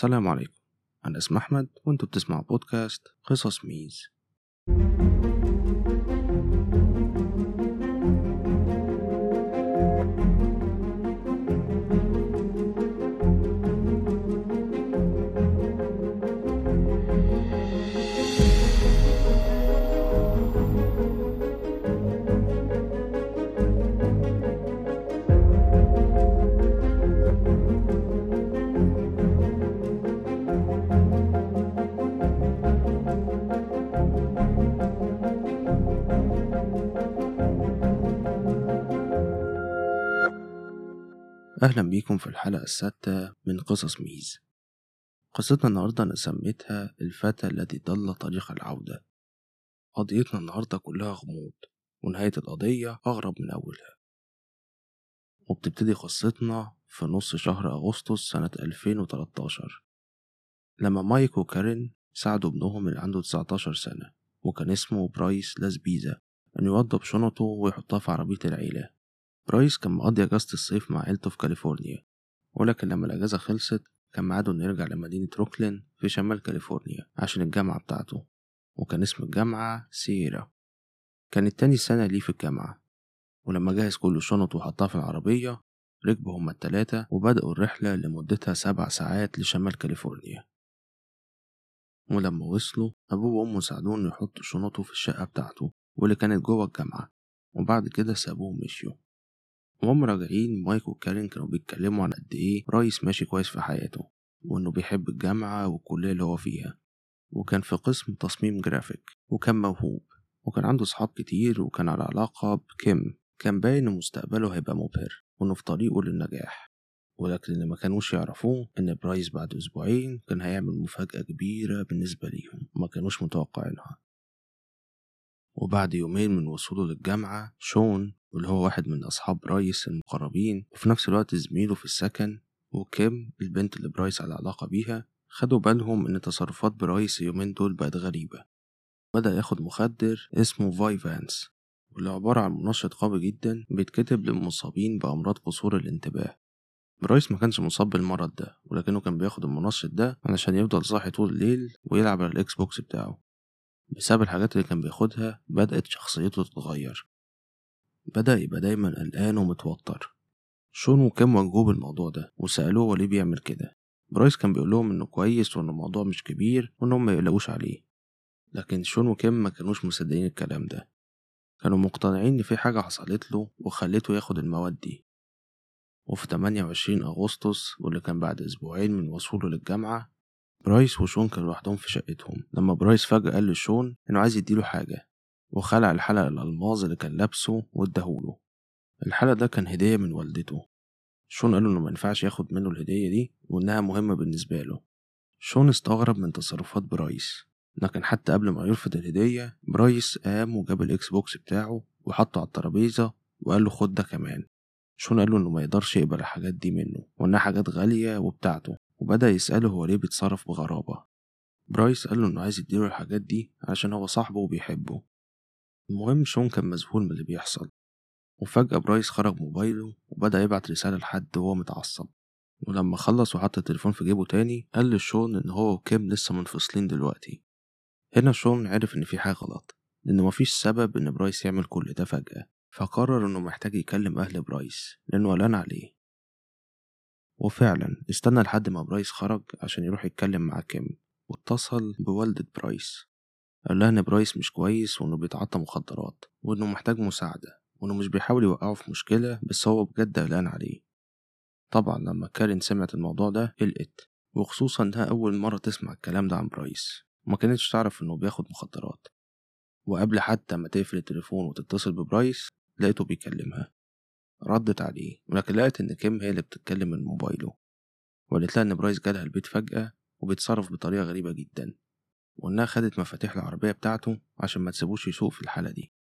السلام عليكم. أنا اسمي أحمد وأنتوا بتسمعوا بودكاست قصص ميز. أهلا بيكم في الحلقة السادسة من قصص ميز. قصتنا النهاردة أنا سميتها الفتى الذي ضل طريق العودة. قضيتنا النهاردة كلها غموض ونهاية القضية أغرب من أولها. وبتبتدي قصتنا في نص شهر أغسطس سنة 2013 لما مايك وكارين ساعدوا ابنهم اللي عنده 19 سنة وكان اسمه برايس لاسبيزا إنه يوضب شنطه ويحطها في عربية العيلة. برايس كان مقضي أجازة الصيف مع عيلته في كاليفورنيا ولكن لما الأجازة خلصت كان ميعاده إنه يرجع لمدينة روكلين في شمال كاليفورنيا عشان الجامعة بتاعته وكان اسم الجامعة سييرا. كانت تاني سنة ليه في الجامعة ولما جهز كل شنطه وحطها في العربية ركبوا هما التلاتة وبدأوا الرحلة لمدتها سبع ساعات لشمال كاليفورنيا. ولما وصلوا أبوه وأمه ساعدوه إنه يحط شنطه في الشقة بتاعته واللي كانت جوه الجامعة وبعد كده سابوه ومشيوا. وهم راجعين مايك وكارين كانوا بيتكلموا عن قد إيه برايس ماشي كويس في حياته وإنه بيحب الجامعة والكلية اللي هو فيها. وكان في قسم تصميم جرافيك وكان موهوب وكان عنده صحاب كتير وكان على علاقة بكيم. كان باين إن مستقبله هيبقى مبهر وإنه في طريقه للنجاح. ولكن اللي ما كانوش يعرفوه إن برايس بعد أسبوعين كان هيعمل مفاجأة كبيرة بالنسبة ليهم وما كانوش متوقعينها. وبعد يومين من وصوله للجامعة شون واللي هو واحد من أصحاب برايس المقربين وفي نفس الوقت زميله في السكن وكيم البنت اللي برايس على علاقة بيها خدوا بالهم إن تصرفات برايس اليومين دول بقت غريبة. بدأ ياخد مخدر اسمه Vyvanse واللي عبارة عن منشط قوي جدا بيتكتب للمصابين بأمراض قصور الانتباه. برايس ما كانش مصاب بالمرض ده ولكنه كان بياخد المنشط ده علشان يفضل صاحي طول الليل ويلعب على ال Xbox بتاعه. بسبب الحاجات اللي كان بياخدها بدأت شخصيته تتغير. بدأ يبقى دايما قلقان ومتوتر. شون وكيم واجهوه بالموضوع ده وسألوه هو ليه بيعمل كده. برايس كان بيقول لهم إنه كويس وإن الموضوع مش كبير وإنهم ما يقلقوش عليه. لكن شون وكيم ما كانوش مصدقين الكلام ده. كانوا مقتنعين إن في حاجة حصلت له وخلته ياخد المواد دي. وفي 28 أغسطس واللي كان بعد أسبوعين من وصوله للجامعة برايس وشون كانوا لوحدهم في شقتهم. لما برايس فجأة قال لشون إنه عايز يديله حاجة وخلع الحلق الألماظ اللي كان لابسه واداهوله. الحلق ده كان هدية من والدته. شون قاله إنه مينفعش ياخد منه الهدية دي وإنها مهمة بالنسبة له. شون استغرب من تصرفات برايس. لكن حتى قبل ما يرفض الهدية برايس قام وجاب ال Xbox بتاعه وحطه على الترابيزة وقال له خد ده كمان. شون قال له إنه ما يقدرش يقبل الحاجات دي منه وإنها حاجات غالية وبتاعته. وبدأ يسأله هو ليه بيتصرف بغرابة. برايس قال له إنه عايز يديله الحاجات دي عشان هو صاحبه وبيحبه. المهم شون كان مذهول من اللي بيحصل. وفجأة برايس خرج موبايله وبدأ يبعت رسالة لحد وهو متعصب. ولما خلص وحط التليفون في جيبه تاني قال لشون إن هو وكيم لسه منفصلين دلوقتي. هنا شون عرف إن في حاجة غلط لأن مفيش سبب إن برايس يعمل كل ده فجأة. فقرر إنه محتاج يكلم أهل برايس لأنه قلقان عليه. وفعلا استنى لحد ما برايس خرج عشان يروح يتكلم مع كيم واتصل بوالدة برايس. قال لها إن برايس مش كويس وإنه بيتعاطى مخدرات وإنه محتاج مساعدة وإنه مش بيحاول يوقعه في مشكلة بس هو بجد قلقان عليه. طبعا لما كارين سمعت الموضوع ده قلقت وخصوصا إنها أول مرة تسمع الكلام ده عن برايس. وما كانتش تعرف إنه بياخد مخدرات. وقبل حتى ما تقفل التليفون وتتصل ببرايس لقيته بيكلمها. ردت عليه ولكن لقت إن كيم هي اللي بتتكلم من موبايله. وقالت لها إن برايس جالها البيت فجأة وبيتصرف بطريقة غريبة جدا وإنها خدت مفاتيح العربية بتاعته عشان ما تسيبوش يسوق في الحالة دي.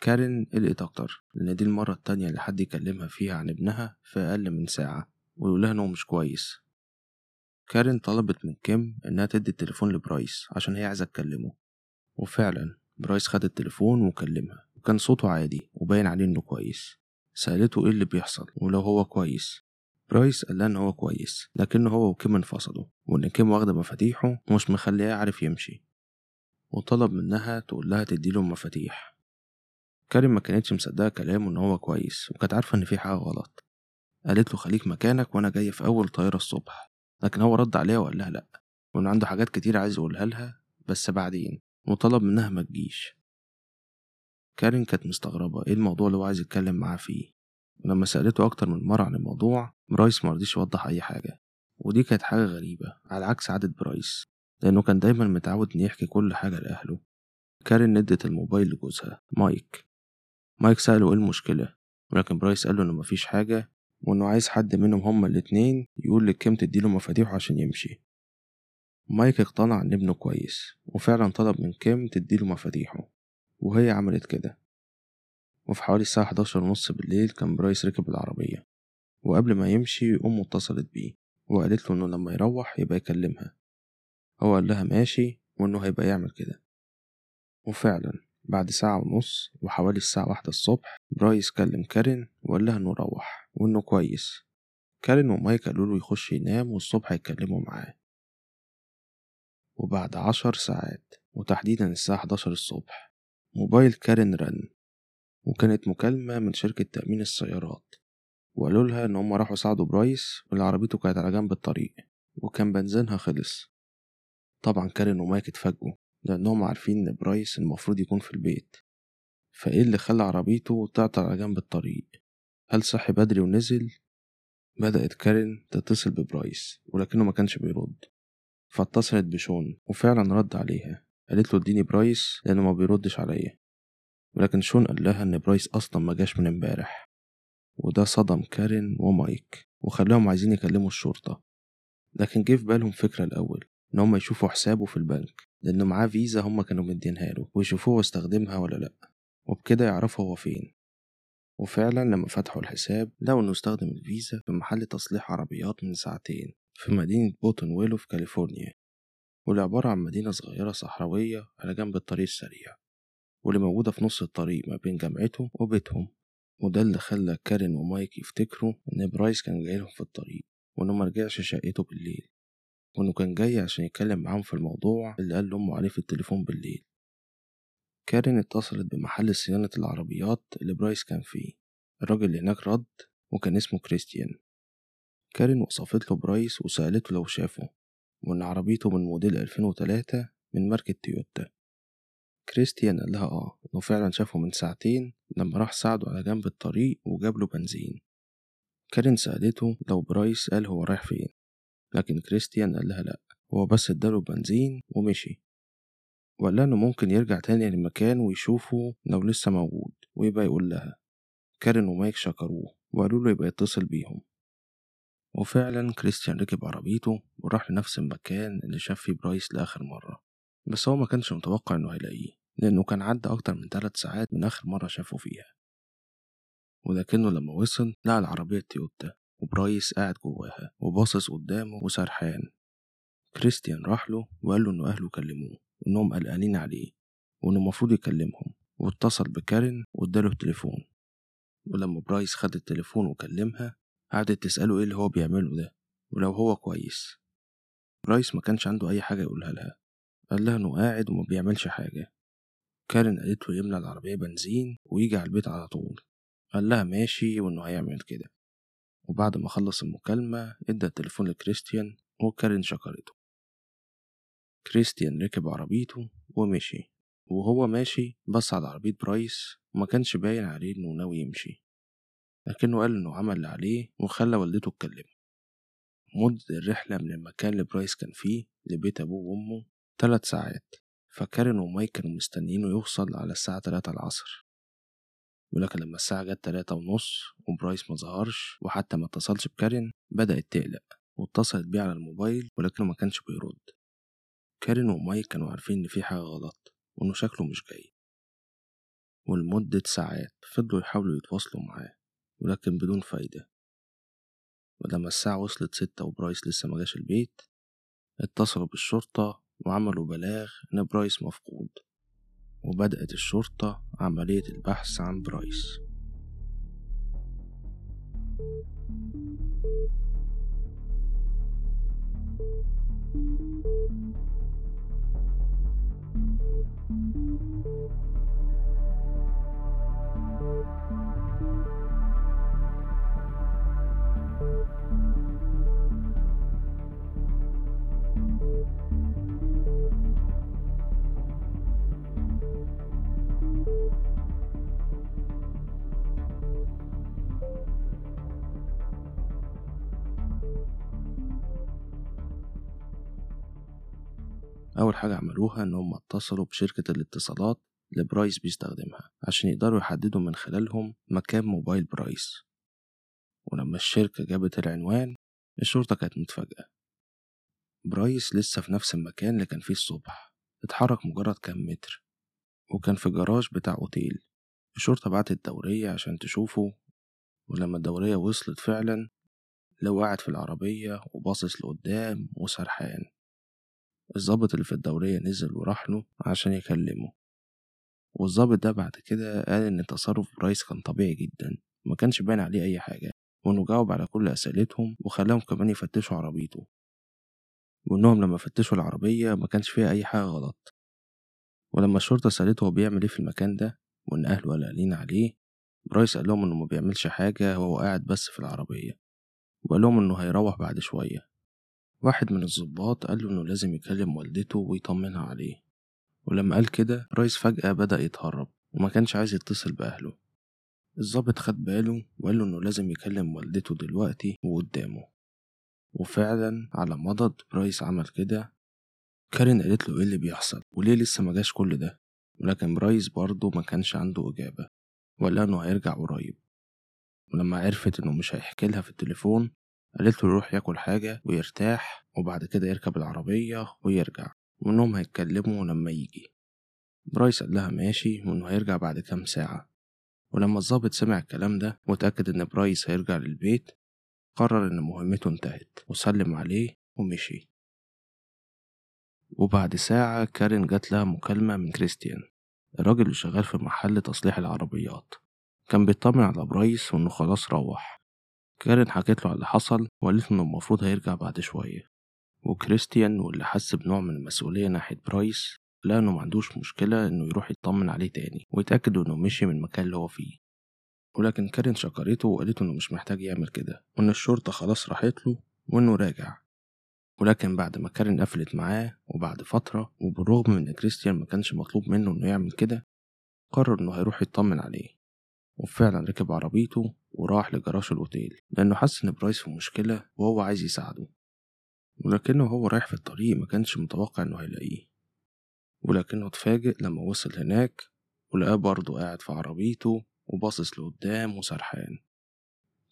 كارين قلقت أكتر لأن دي المرة التانية اللي حد يكلمها فيها عن ابنها في أقل من ساعة ويقولها إنه مش كويس. كارين طلبت من كيم إنها تدي التليفون لبرايس عشان هي عايزة تكلمه. وفعلا برايس خد التليفون وكلمها وكان صوته عادي وباين عليه إنه كويس. سألته إيه اللي بيحصل ولو هو كويس. برايس قال لها إن هو كويس لكنه هو وكيم انفصلوا وإن كيم واخدة مفاتيحه ومش مخليه يعرف يمشي. وطلب منها تقول لها تديله المفاتيح كارين ما كانتش مصدقة كلامه إن هو كويس وكانت عارفة إن في حاجة غلط. قالت له خليك مكانك وأنا جاي في أول طيارة الصبح. لكن هو رد عليها وقال لها لأ وإنه عنده حاجات كتير عايز يقولها لها بس بعدين. وطلب منها ما تجيش. كارين كانت مستغربة. إيه الموضوع اللي هو عايز يتكلم معاه فيه؟ ولما سألته أكتر من مرة عن الموضوع برايس مرضيش يوضح أي حاجة. ودي كانت حاجة غريبة على عكس عادة برايس لأنه كان دايما متعود إن يحكي كل حاجة لأهله. كارين ندت الموبايل لجوزها مايك. مايك سأله إيه المشكلة؟ ولكن برايس قاله إنه مفيش حاجة وإنه عايز حد منهم هما الاتنين يقول لكيم تديله مفاتيحه عشان يمشي. مايك اقتنع إن ابنه كويس وفعلا طلب من كيم تديله مفاتيحه. وهي عملت كده. وفي حوالي الساعة 11 ونص بالليل كان برايس ركب العربية وقبل ما يمشي أمه اتصلت بيه وقالت له إنه لما يروح يبقى يكلمها. هو قال لها ماشي وإنه هيبقى يعمل كده. وفعلا بعد ساعة ونص وحوالي الساعة واحدة الصبح برايس كلم كارين وقال لها إنه روح وإنه كويس. كارين ومايك قالوا له يخش ينام والصبح يتكلموا معاه. وبعد عشر ساعات وتحديدا الساعة 11 الصبح موبايل كارين رن وكانت مكالمة من شركة تأمين السيارات وقالوا لها إن هم راحوا ساعدوا برايس واللي عربيته كانت على جنب الطريق وكان بنزينها خلص. طبعا كارين ومايك اتفاجئوا لأنهم عارفين إن برايس المفروض يكون في البيت. فإيه اللي خلى عربيته تعطل على جنب الطريق؟ هل صحي بدري ونزل بدأت كارين تتصل ببرايس ولكنه ما كانش بيرد. فاتصلت بشون وفعلا رد عليها. قالت له اديني برايس لأنه ما بيردش عليا. ولكن شون قال لها إن برايس أصلا ما جاش من امبارح. وده صدم كارين ومايك وخلاهم عايزين يكلموا الشرطة. لكن جه في بالهم فكرة الأول إن هما يشوفوا حسابه في البنك لأنه معاه فيزا هما كانوا مدينها له ويشوفوه استخدمها ولا لأ. وبكده يعرفوا هو فين. وفعلا لما فتحوا الحساب لقوا إنه استخدم الفيزا في محل تصليح عربيات من ساعتين في مدينة بوتون ويلو في كاليفورنيا. واللي عبارة عن مدينة صغيرة صحراوية على جنب الطريق السريع واللي موجودة في نص الطريق ما بين جامعته وبيتهم. وده اللي خلى كارين ومايك يفتكروا إن برايس كان جايلهم في الطريق وإنه مرجعش شقته بالليل. وإنه كان جاي عشان يتكلم معاهم في الموضوع اللي قال لأمه عليه في التليفون بالليل. كارين اتصلت بمحل صيانة العربيات اللي برايس كان فيه. الراجل اللي هناك رد وكان اسمه كريستيان. كارين وصفت له برايس وسألته لو شافه. وإن عربيته من موديل 2003 من ماركة تويوتا. كريستيان قال لها آه إنه فعلا شافه من ساعتين لما راح ساعده على جنب الطريق وجاب له بنزين. كارين سألته لو برايس قال هو رايح فين لكن كريستيان قال لها لأ هو بس اداله بنزين ومشي. وقال لها إنه ممكن يرجع تاني للمكان ويشوفه لو لسه موجود ويبقى يقول لها. كارين ومايك شكروه وقالوا له يبقى يتصل بيهم. وفعلا كريستيان ركب عربيته وراح لنفس المكان اللي شاف فيه برايس لآخر مرة بس هو ما كانش متوقع إنه هيلاقيه لأنه كان عدى أكتر من ثلاث ساعات من آخر مرة شافه فيها. ولكنه لما وصل لقى العربية تويوتا وبرايس قاعد جواها وباصص قدامه وسرحان. كريستيان راح له وقال له إنه أهله كلموه وإنهم قلقانين عليه وإنه المفروض يكلمهم واتصل بكارين واداله التليفون. ولما برايس خد التليفون وكلمها قعدت تسأله إيه اللي هو بيعمله ده ولو هو كويس. برايس ما كانش عنده أي حاجة يقولها لها. قال لها إنه قاعد وما بيعملش حاجة. كارين قالت له يملى العربية بنزين ويجي على البيت على طول. قال لها ماشي وإنه هيعمل كده. وبعد ما خلص المكالمة إدى التليفون لكريستيان وكارين شكرته. كريستيان ركب عربيته ومشي. وهو ماشي بص على عربية برايس وما كانش باين عليه إنه ناوي يمشي. لكنه قال إنه عمل اللي عليه وخلى والدته تكلمه. مدة الرحلة من المكان اللي برايس كان فيه لبيت أبوه وأمه تلات ساعات فكارين ومايك كانوا مستنيينه يوصل على الساعة تلاتة العصر. ولكن لما الساعة جت تلاتة ونص وبرايس ما ظهرش وحتى ما اتصلش بكارين بدأت تقلق واتصلت بيه على الموبايل ولكنه ما كانش بيرد. كارين ومايك كانوا عارفين إن في حاجة غلط وإنه شكله مش جاي. ولمدة ساعات فضلوا يحاولوا يتواصلوا معاه. ولكن بدون فايدة. ولما الساعة وصلت ستة وبرايس لسه مجاش البيت اتصلوا بالشرطة وعملوا بلاغ إن برايس مفقود. وبدأت الشرطة عملية البحث عن برايس. أول حاجة عملوها إن هم اتصلوا بشركة الاتصالات اللي برايس بيستخدمها عشان يقدروا يحددوا من خلالهم مكان موبايل برايس. ولما الشركة جابت العنوان الشرطة كانت متفاجئة برايس لسه في نفس المكان اللي كان فيه الصبح اتحرك مجرد كام متر وكان في جراج بتاع أوتيل. الشرطة بعتت دورية عشان تشوفه ولما الدورية وصلت فعلا لقوه قاعد في العربية وباصص لقدام وسرحان. الظابط اللي في الدورية نزل وراح له عشان يكلمه. والظابط ده بعد كده قال إن تصرف برايس كان طبيعي جدا ما كانش باين عليه أي حاجة وإنه جاوب على كل أسئلتهم وخلاهم كمان يفتشوا عربيته. وإنهم لما فتشوا العربية ما كانش فيها أي حاجة غلط. ولما الشرطة سألته هو بيعمل إيه في المكان ده وإن أهله قلقانين عليه برايس قال لهم إنه ما بيعملش حاجة هو قاعد بس في العربية. وقال لهم إنه هيروح بعد شوية. واحد من الضباط قال له إنه لازم يكلم والدته ويطمنها عليه. ولما قال كده برايس فجأة بدأ يتهرب وما كانش عايز يتصل بأهله. الضابط خد باله وقال له إنه لازم يكلم والدته دلوقتي وقدامه. وفعلا على مضض برايس عمل كده. كارين قالت له إيه اللي بيحصل وليه لسه ما جاش كل ده؟ ولكن برايس برضه ما كانش عنده إجابة وقال لها إنه هيرجع قريب. ولما عرفت إنه مش هيحكي لها في التليفون قالت له يروح ياكل حاجة ويرتاح وبعد كده يركب العربية ويرجع وإنهم هيتكلموا لما يجي. برايس قال لها ماشي وإنه هيرجع بعد كام ساعة. ولما الظابط سمع الكلام ده وتأكد إن برايس هيرجع للبيت قرر إن مهمته انتهت وسلم عليه ومشي. وبعد ساعة كارين جات لها مكالمة من كريستيان الراجل اللي شغال في محل تصليح العربيات. كان بيطمن على برايس وإنه خلاص روح. كارين حكت له على اللي حصل وقالت له إنه المفروض هيرجع بعد شوية. وكريستيان واللي حس بنوع من المسؤولية ناحية برايس لقى إنه معندوش مشكلة إنه يروح يطمن عليه تاني ويتأكد إنه مشي من المكان اللي هو فيه. ولكن كارين شكرته وقالت إنه مش محتاج يعمل كده وإن الشرطة خلاص راحت له وإنه راجع. ولكن بعد ما كارين قفلت معاه وبعد فترة وبالرغم من إن كريستيان ما كانش مطلوب منه إنه يعمل كده قرر إنه هيروح يطمن عليه. وفعلا ركب عربيته وراح لجراج الأوتيل لأنه حس إن برايس في مشكلة وهو عايز يساعده. ولكنه هو رايح في الطريق ما كانش متوقع إنه هيلاقيه. ولكنه اتفاجئ لما وصل هناك ولقاه برضه قاعد في عربيته وباصص لقدام وسرحان.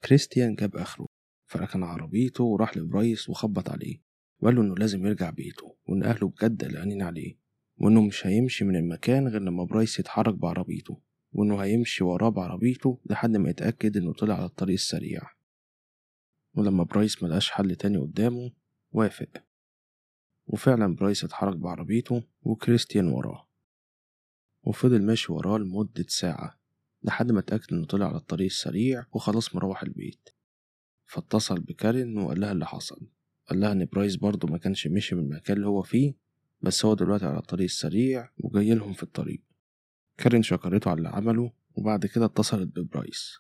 كريستيان جاب آخره فركن عربيته وراح لبرايس وخبط عليه. وقال له إنه لازم يرجع بيته وإن أهله بجد قلقانين عليه وإنه مش هيمشي من المكان غير لما برايس يتحرك بعربيته. وإنه هيمشي وراه بعربيته لحد ما يتأكد إنه طلع على الطريق السريع. ولما برايس ملقاش حل تاني قدامه وافق. وفعلا برايس اتحرك بعربيته وكريستيان وراه. وفضل ماشي وراه لمدة ساعة لحد ما اتأكد إنه طلع على الطريق السريع وخلاص مروح البيت. فاتصل بكارين وقال لها اللي حصل. قال لها إن برايس برضه ما كانش مشي من المكان اللي هو فيه بس هو دلوقتي على الطريق السريع وجاي لهم في الطريق. كارين شكرته على اللي عمله وبعد كده اتصلت ببرايس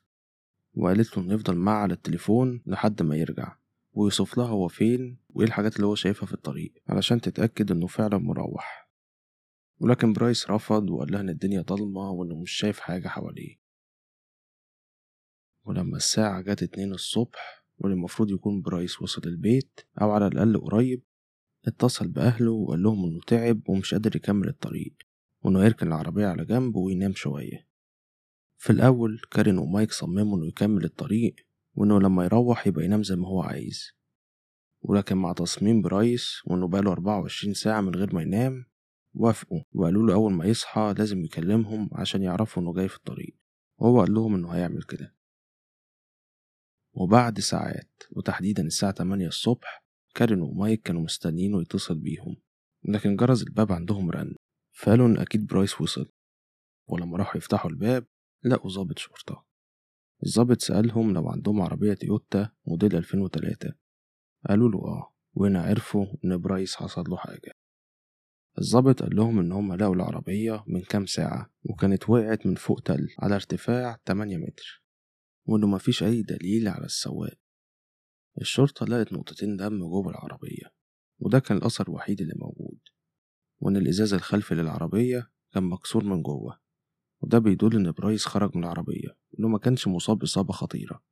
وقالت له إنه يفضل معاه على التليفون لحد ما يرجع ويوصف لها هو فين وإيه الحاجات اللي هو شايفها في الطريق علشان تتأكد إنه فعلا مروح. ولكن برايس رفض وقال لها إن الدنيا ضلمة وإنه مش شايف حاجة حواليه. ولما الساعة جت اتنين الصبح والمفروض يكون برايس وصل البيت أو على الأقل قريب اتصل بأهله وقال لهم إنه تعب ومش قادر يكمل الطريق. وإنه هيركن العربية على جنب وينام شوية. في الأول كارين ومايك صمموا إنه يكمل الطريق وإنه لما يروح يبقى ينام زي ما هو عايز. ولكن مع تصميم برايس وإنه بقاله 24 ساعة من غير ما ينام وافقوا وقالوا له أول ما يصحى لازم يكلمهم عشان يعرفوا إنه جاي في الطريق. وهو قال لهم إنه هيعمل كده. وبعد ساعات وتحديدا الساعة 8 الصبح كارين ومايك كانوا مستنيينه يتصل بيهم لكن جرس الباب عندهم رن. فقالوا إن أكيد برايس وصل ولما راحوا يفتحوا الباب لقوا ظابط شرطة الظابط سألهم لو عندهم عربية تويوتا موديل 2003 قالوا له آه وهنا عرفوا إن برايس حصل له حاجة. الضابط قال لهم إن هم لقوا العربية من كام ساعة وكانت وقعت من فوق تل على ارتفاع 8 متر وإنه مفيش أي دليل على السواق. الشرطة لقت نقطتين دم جوه العربية وده كان الأثر الوحيد اللي موجود. وإن الإزاز الخلفي للعربية كان مكسور من جوه وده بيدل إن برايس خرج من العربية وإنه ما كانش مصاب إصابة خطيرة.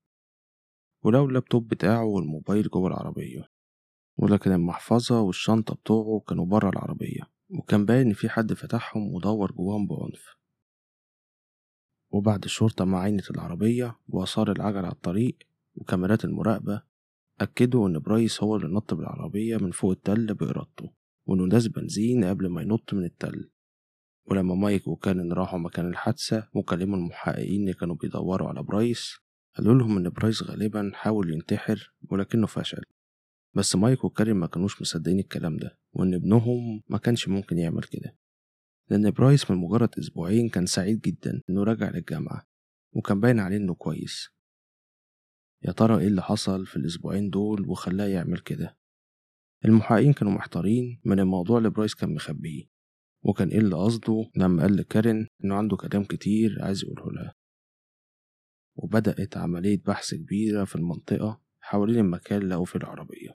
ولو اللابتوب بتاعه والموبايل جوه العربية ولكن المحفظة والشنطة بتوعه كانوا برا العربية وكان باين إن في حد فتحهم ودور جواهم بعنف. وبعد الشرطة ما عاينت العربية وآثار العجل على الطريق وكاميرات المراقبة أكدوا إن برايس هو اللي نط بالعربية من فوق التل بإرادته. وإنه داس بنزين قبل ما ينط من التل ولما مايك وكارين راحوا مكان الحادثة وكلموا المحققين اللي كانوا بيدوروا على برايس قالوا لهم إن برايس غالبا حاول ينتحر ولكنه فشل. بس مايك وكارين ما كانوش مصدقين الكلام ده وإن ابنهم ما كانش ممكن يعمل كده. لأن برايس من مجرد أسبوعين كان سعيد جدا إنه رجع للجامعة وكان باين عليه إنه كويس. يا ترى إيه اللي حصل في الأسبوعين دول وخلاه يعمل كده؟ المحققين كانوا محتارين من الموضوع اللي برايس كان مخبيه وكان إيه اللي قصده لما قال لكارين إنه عنده كلام كتير عايز يقوله لها. وبدأت عملية بحث كبيرة في المنطقة حوالين المكان لقوا فيه العربية.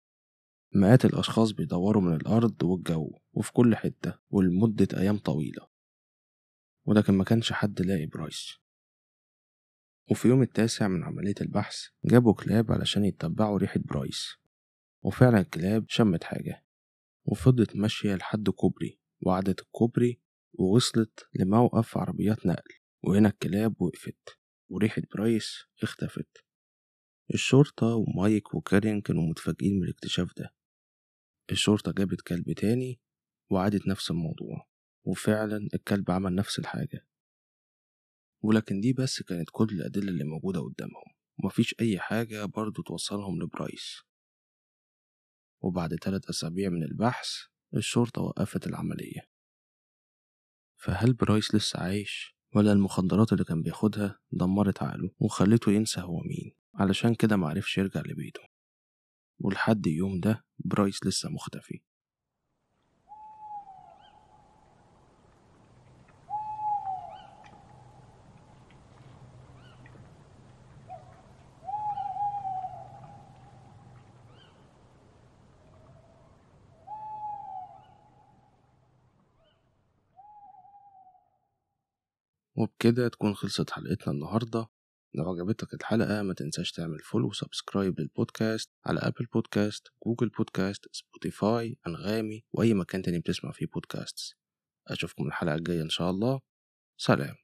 مئات الأشخاص بيدوروا من الأرض والجو وفي كل حتة ولمدة أيام طويلة. ولكن ما كانش حد لاقي برايس. وفي يوم التاسع من عملية البحث جابوا كلاب علشان يتبعوا ريحة برايس. وفعلا الكلاب شمت حاجة وفضلت ماشية لحد كوبري وعدت الكوبري ووصلت لموقف عربيات نقل وهنا الكلاب وقفت وريحة برايس اختفت. الشرطة ومايك وكارين كانوا متفاجئين من الاكتشاف ده. الشرطة جابت كلب تاني وعادت نفس الموضوع وفعلا الكلب عمل نفس الحاجة. ولكن دي بس كانت كل الأدلة اللي موجودة قدامهم ومفيش أي حاجة برضو توصلهم لبرايس. وبعد ثلاث أسابيع من البحث الشرطة وقفت العملية. فهل برايس لسه عايش؟ ولا المخدرات اللي كان بياخدها دمرت عقله وخلته ينسى هو مين؟ علشان كده معرفش يرجع لبيته. ولحد اليوم ده برايس لسه مختفي. وبكده تكون خلصت حلقتنا النهاردة. لو عجبتك الحلقة ما تنساش تعمل follow و subscribe للبودكاست على أبل بودكاست جوجل بودكاست سبوتيفاي أنغامي وأي مكان تاني بتسمع فيه بودكاست أشوفكم الحلقة الجاية إن شاء الله. سلام.